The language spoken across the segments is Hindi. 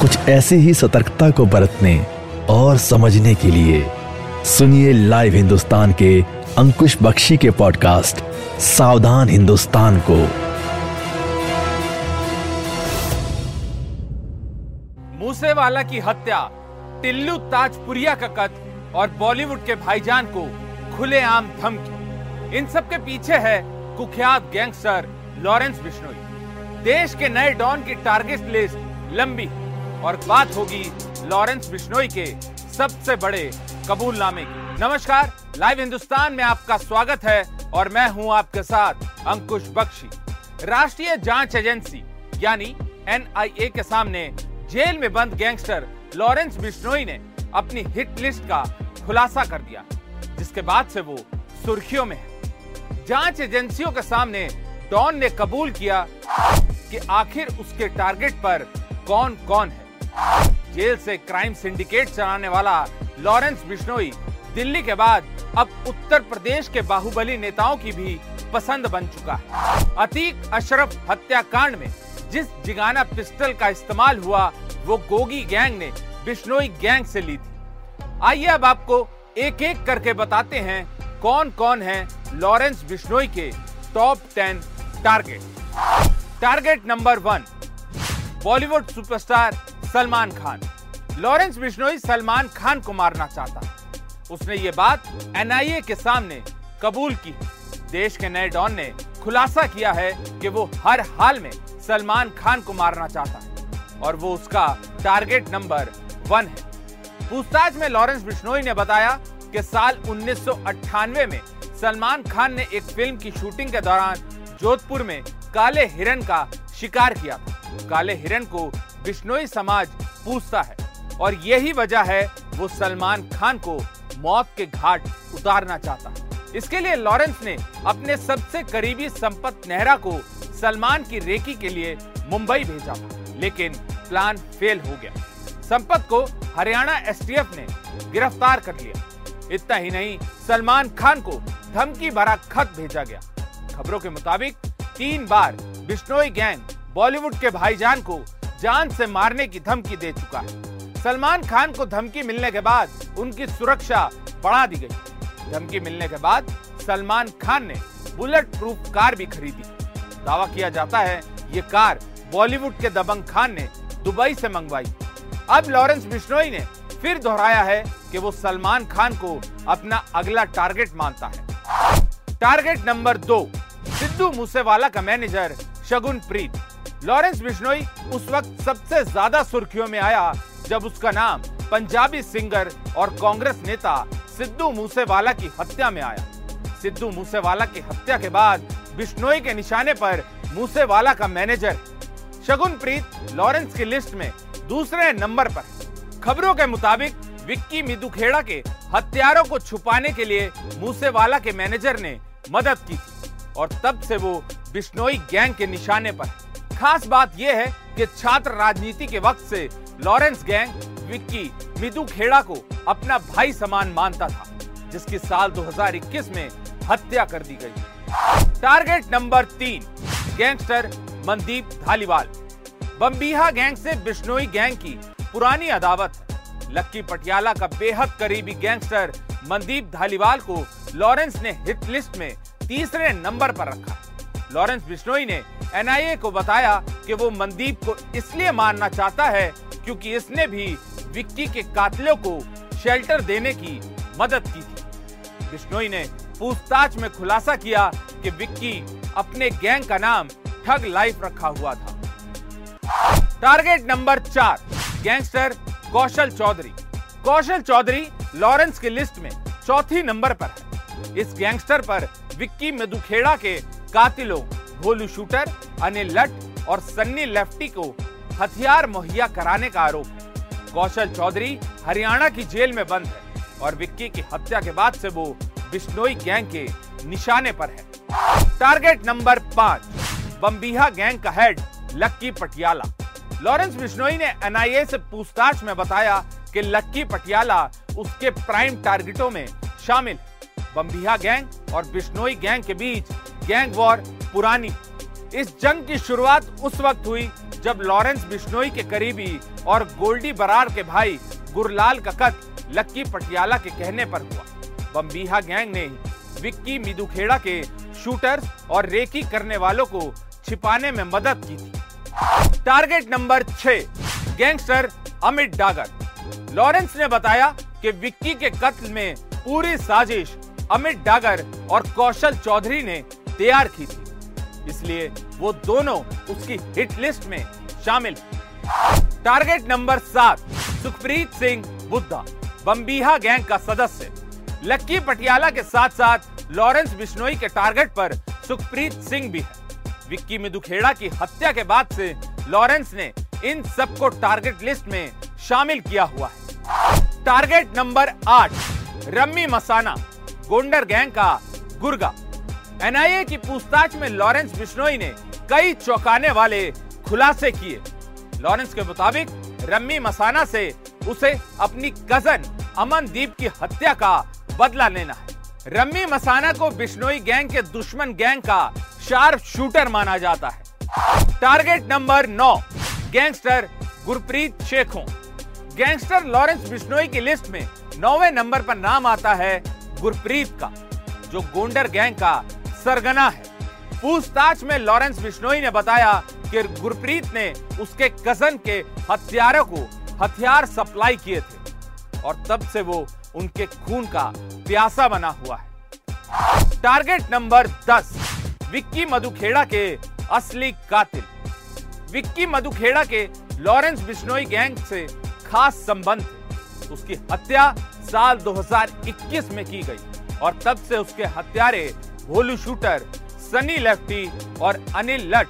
कुछ ऐसी ही सतर्कता को बरतने और समझने के लिए सुनिए लाइव हिंदुस्तान के अंकुश बख्शी के पॉडकास्ट, सावधान हिंदुस्तान को। मूसेवाला की हत्या, टिल्लू ताजपुरिया का कत्ल और बॉलीवुड के भाईजान को खुलेआम धमकी। इन सब के पीछे है कुख्यात गैंगस्टर लॉरेंस बिश्नोई। देश के नए डॉन की टारगेट लिस्ट लंबी और बात होगी लॉरेंस बिश्नोई के सबसे बड़े कबूलनामे की। नमस्कार, लाइव हिंदुस्तान में आपका स्वागत है और मैं हूँ आपके साथ अंकुश बख्शी। राष्ट्रीय जाँच एजेंसी, यानी एनआईए के सामने जेल में बंद गैंगस्टर लॉरेंस बिश्नोई ने अपनी हिट लिस्ट का खुलासा कर दिया, जिसके बाद से वो सुर्खियों में है। जाँच एजेंसियों के सामने डॉन ने कबूल किया कि आखिर उसके टारगेट पर कौन कौन है। जेल से क्राइम सिंडिकेट चलाने वाला लॉरेंस बिश्नोई दिल्ली के बाद अब उत्तर प्रदेश के बाहुबली नेताओं की भी पसंद बन चुका है। अतीक अशरफ हत्याकांड में जिस जिगाना पिस्टल का इस्तेमाल हुआ, वो गोगी गैंग ने बिश्नोई गैंग से ली थी। आइए अब आपको एक एक करके बताते हैं कौन कौन है लॉरेंस बिश्नोई के top ten target. Target number one, Bollywood superstar Salman Khan. Lawrence Bishnoi Salman Khan को मारना चाहता उसने ये बात एनआईए के सामने कबूल की देश के नए डॉन ने खुलासा किया है कि वो हर हाल में सलमान खान को मारना चाहता है। और वो उसका टारगेट नंबर वन है। पूछताछ में लॉरेंस बिश्नोई ने बताया कि साल उन्नीस सौ अट्ठानवे में सलमान खान ने एक फ़िल्म की शूटिंग के दौरान जोधपुर में काले हिरन का शिकार किया था। काले हिरन को बिश्नोई समाज पूछता है। और यही वजह है, वो सलमान खान को मौत के घाट उतारना चाहता है। इसके लिए लॉरेंस ने अपने सबसे करीबी संपत नेहरा को सलमान की रेकी के लिए मुंबई भेजा लेकिन प्लान फेल हो गया। संपत को हरियाणा एसटीएफ ने गिरफ़्तार कर लिया। इतना ही नहीं, सलमान खान को धमकी भरा खत भेजा गया। खबरों के मुताबिक, तीन बार बिश्नोई गैंग बॉलीवुड के भाईजान को जान से मारने की धमकी दे चुका है। सलमान खान को धमकी मिलने के बाद उनकी सुरक्षा बढ़ा दी गई। धमकी मिलने के बाद सलमान खान ने बुलेट प्रूफ कार भी खरीदी। दावा किया जाता है, ये कार बॉलीवुड के दबंग खान ने दुबई से मंगवाई। अब लॉरेंस बिश्नोई ने फिर दोहराया है कि वो सलमान खान को अपना अगला टारगेट मानता है। टारगेट नंबर दो, सिद्धू मूसेवाला का मैनेजर शगुन प्रीत लॉरेंस बिश्नोई उस वक्त सबसे ज़्यादा सुर्खियों में आया, जब उसका नाम पंजाबी सिंगर और कांग्रेस नेता सिद्धू मूसेवाला की हत्या में आया। सिद्धू मूसेवाला की हत्या के बाद बिश्नोई के निशाने पर मूसेवाला का मैनेजर शगुन प्रीत लॉरेंस की लिस्ट में दूसरे नंबर पर खबरों के मुताबिक विक्की मिदुखेड़ा के हत्यारों को छुपाने के लिए मूसेवाला के मैनेजर ने मदद की और तब से वो बिश्नोई गैंग के निशाने पर खास बात यह है कि छात्र राजनीति के वक्त से लॉरेंस गैंग, विक्की, मिदू खेड़ा को अपना भाई समान मानता था, जिसकी साल 2021 में हत्या कर दी गई। टारगेट नंबर तीन, गैंगस्टर मनदीप धालीवाल। बम्बीहा गैंग से बिश्नोई गैंग की पुरानी अदावत लक्की पटियाला का बेहद करीबी गैंगस्टर मनदीप धालीवाल को लॉरेंस ने हिट लिस्ट में तीसरे नंबर पर रखा। लॉरेंस बिश्नोई ने एनआईए को बताया कि वो मनदीप को इसलिए मारना चाहता है क्योंकि इसने भी विक्की के कातिलों को शेल्टर देने की मदद की थी। बिश्नोई ने पूछताछ में खुलासा किया कि विक्की अपने गैंग का नाम ठग लाइफ रखा हुआ था। टारगेट नंबर चार, गैंगस्टर कौशल चौधरी। कौशल चौधरी लॉरेंस की लिस्ट में चौथी नंबर पर है। इस गैंगस्टर पर विक्की मधुखेड़ा के कातिलों भोलू शूटर, अनिल लट और सन्नी लेफ्टी को हथियार मुहैया कराने का आरोप। कौशल चौधरी हरियाणा की जेल में बंद है और विक्की की हत्या के बाद से वो बिश्नोई गैंग के निशाने पर है। टारगेट नंबर पाँच, बम्बीहा गैंग का हेड, लक्की पटियाला। लॉरेंस बिश्नोई ने एनआईए से पूछताछ में बताया कि लक्की पटियाला उसके प्राइम टारगेटों में शामिल बम्बीहा गैंग और बिश्नोई गैंग के बीच गैंग वॉर पुरानी। इस जंग की शुरुआत उस वक्त हुई जब लॉरेंस बिश्नोई के करीबी और गोल्डी बरार के भाई गुरलाल का कत्ल लक्की पटियाला के कहने पर हुआ। बम्बीहा गैंग ने विक्की मिदुखेड़ा के शूटर और रेकी करने वालों को छिपाने में मदद की थी। टारगेट नंबर छह, गैंगस्टर अमित डागर। लॉरेंस ने बताया कि विक्की के कत्ल में पूरी साजिश अमित डागर और कौशल चौधरी ने तैयार की थी। इसलिए वो दोनों उसकी हिट लिस्ट में शामिल टारगेट नंबर सात, सुखप्रीत सिंह बुद्धा बम्बीहा गैंग का सदस्य। लक्की पटियाला के साथ साथ लॉरेंस बिश्नोई के टारगेट पर सुखप्रीत सिंह भी है। विक्की मिदुखेड़ा की हत्या के बाद से लॉरेंस ने इन सबको टारगेट लिस्ट में शामिल किया हुआ है। टारगेट नंबर आठ, रम्मी मसाना, गोंडर गैंग का गुर्गा। एनआईए की पूछताछ में लॉरेंस बिश्नोई ने कई चौंकाने वाले खुलासे किए। लॉरेंस के मुताबिक, रम्मी मसाना से उसे अपनी कज़न अमनदीप की हत्या का बदला लेना है। रम्मी मसाना को बिश्नोई गैंग के दुश्मन गैंग का शार्प शूटर माना जाता है। टारगेट नंबर नौ, गैंगस्टर गुरप्रीत शेखों। गैंगस्टर लॉरेंस बिश्नोई की लिस्ट में नौवे नंबर पर नाम आता है गुरप्रीत का, जो गोंडर गैंग का सरगना है। पूछताछ में लॉरेंस बिश्नोई ने बताया कि गुरप्रीत ने उसके कज़न के हथियारों को हथियार सप्लाई किए थे और तब से वो उनके खून का प्यासा बना हुआ है। टारगेट नंबर 10 विक्की मधुखेड़ा के असली कातिल। विक्की मधुखेड़ा के लॉरेंस बिश्नोई गैंग से खास संबंध उसकी हत्या साल 2021 में की गई और तब से उसके हत्यारे भोलू शूटर, सनी लेफ्टी और अनिल लट,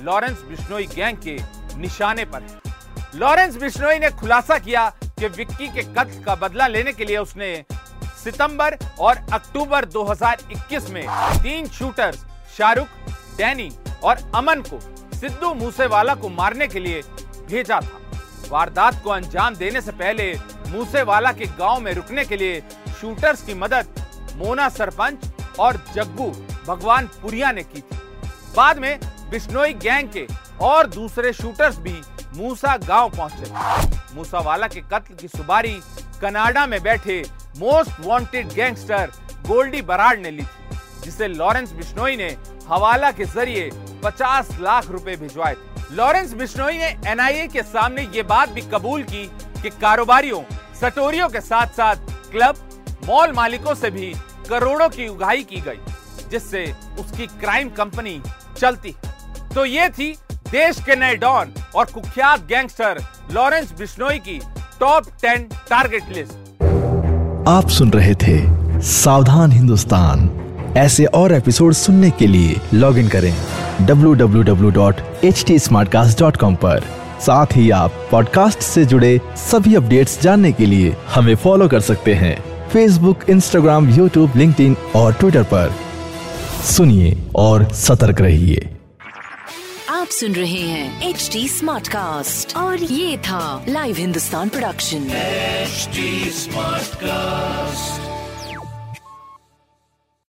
लॉरेंस बिश्नोई गैंग के निशाने पर है। लॉरेंस बिश्नोई ने खुलासा किया कि विक्की के कत्ल का बदला लेने के लिए उसने सितंबर और अक्टूबर 2021 में तीन शूटर्स, शाहरुख, डैनी और अमन को सिद्धू मूसेवाला को मारने के लिए भेजा था। वारदात को अंजाम देने से पहले मूसेवाला के गाँव में रुकने के लिए शूटर्स की मदद मोना सरपंच और जग्गू भगवान पुरिया ने की थी। बाद में बिश्नोई गैंग के और दूसरे शूटर्स भी मूसा गाँव पहुँचे। मूसावाला के कत्ल की सुबारी कनाडा में बैठे most wanted gangster Goldy Brar ने ली थी, जिसे लॉरेंस बिश्नोई ने हवाला के ज़रिए 50 लाख रुपए भिजवाए थे। लॉरेंस बिश्नोई ने एनआईए के सामने ये बात भी कबूल की कि कारोबारियों, सटोरियों के साथ साथ क्लब, मॉल मालिकों से भी करोड़ों की उगाही की गई, जिससे उसकी क्राइम कंपनी चलती। तो ये थी देश के नए डॉन और कुख्यात गैंगस्टर लॉरेंस बिश्नोई की टॉप टेन टारगेट लिस्ट। आप सुन रहे थे सावधान हिंदुस्तान। ऐसे और एपिसोड सुनने के लिए लॉग इन करें www.htsmartcast.com पर। साथ ही आप पॉडकास्ट से जुड़े सभी अपडेट्स जानने के लिए हमें फॉलो कर सकते हैं। फेसबुक इंस्टाग्राम यूट्यूब लिंक्डइन और ट्विटर पर। सुनिए और सतर्क रहिए। आप सुन रहे हैं एच डी स्मार्ट कास्ट और ये था live Hindustan production smart cast